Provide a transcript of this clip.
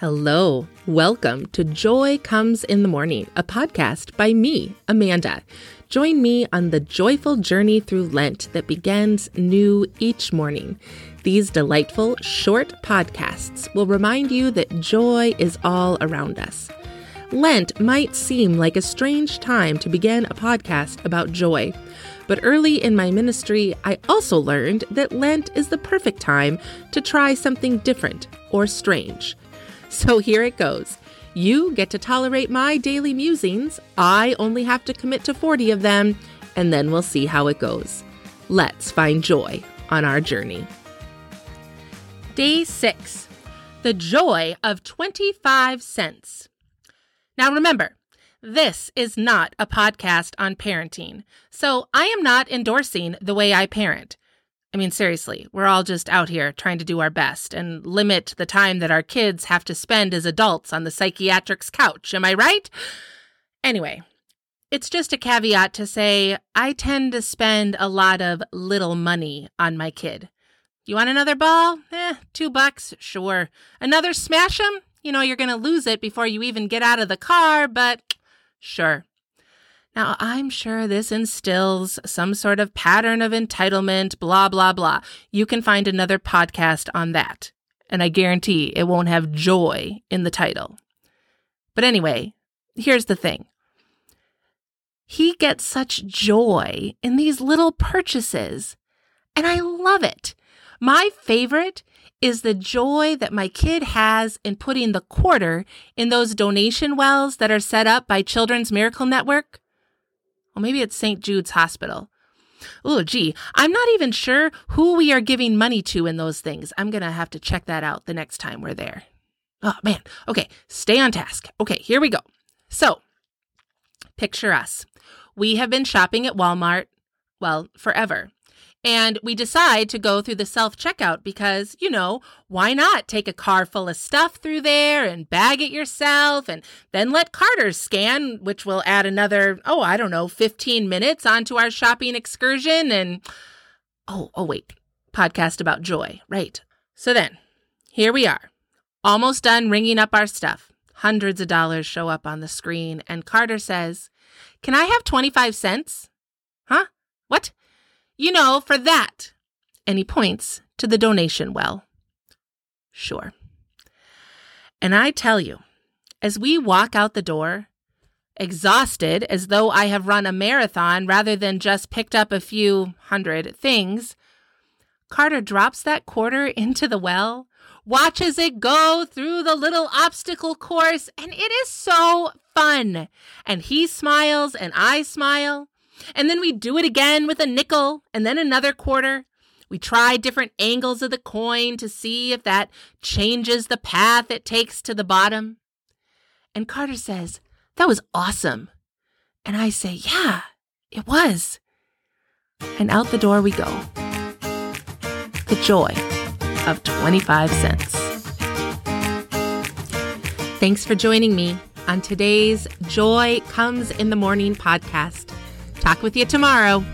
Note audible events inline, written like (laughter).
Hello. Welcome to Joy Comes in the Morning, a podcast by me, Amanda. Join me on the joyful journey through Lent that begins new each morning. These delightful, short podcasts will remind you that joy is all around us. Lent might seem like a strange time to begin a podcast about joy. But early in my ministry, I also learned that Lent is the perfect time to try something different or strange. So here it goes. You get to tolerate my daily musings. I only have to commit to 40 of them, and then we'll see how it goes. Let's find joy on our journey. Day 6 The Joy of 25 Cents. Now remember, this is not a podcast on parenting, so I am not endorsing the way I parent. I mean, seriously, we're all just out here trying to do our best and limit the time that our kids have to spend as adults on the psychiatric's couch. Am I right? Anyway, it's just a caveat to say I tend to spend a lot of little money on my kid. You want another ball? Eh, two bucks, sure. Another smash 'em? You know, you're going to lose it before you even get out of the car, but sure. Now, I'm sure this instills some sort of pattern of entitlement, blah, blah, blah. You can find another podcast on that. And I guarantee it won't have joy in the title. But anyway, here's the thing he gets such joy in these little purchases, and I love it. My favorite is the joy that my kid has in putting the quarter in those donation wells that are set up by Children's Miracle Network. Well, maybe it's St. Jude's Hospital. Oh, gee, I'm not even sure who we are giving money to in those things. I'm going to have to check that out the next time we're there. Oh, man. Okay, stay on task. Okay, here we go. So, picture us. We have been shopping at Walmart, well, forever. And we decide to go through the self checkout because, you know, why not take a car full of stuff through there and bag it yourself and then let Carter scan, which will add another, oh, I don't know, 15 minutes onto our shopping excursion. And oh, oh, wait, podcast about joy. Right. So then here we are, almost done ringing up our stuff. Hundreds of dollars show up on the screen, and Carter says, Can I have 25 cents? Huh? What? You know, for that. And he points to the donation well. Sure. And I tell you, as we walk out the door, exhausted as though I have run a marathon rather than just picked up a few hundred things, Carter drops that quarter (laughs) into the well, watches it go through the little obstacle course, and it is so fun. And he smiles and I smile. And then we do it again with a nickel and then another quarter. We try different angles of the coin to see if that changes the path it takes to the bottom. And Carter says, That was awesome. And I say, Yeah, it was. And out the door we go. The joy of 25 cents. Thanks for joining me on today's Joy Comes in the Morning podcast. Talk with you tomorrow.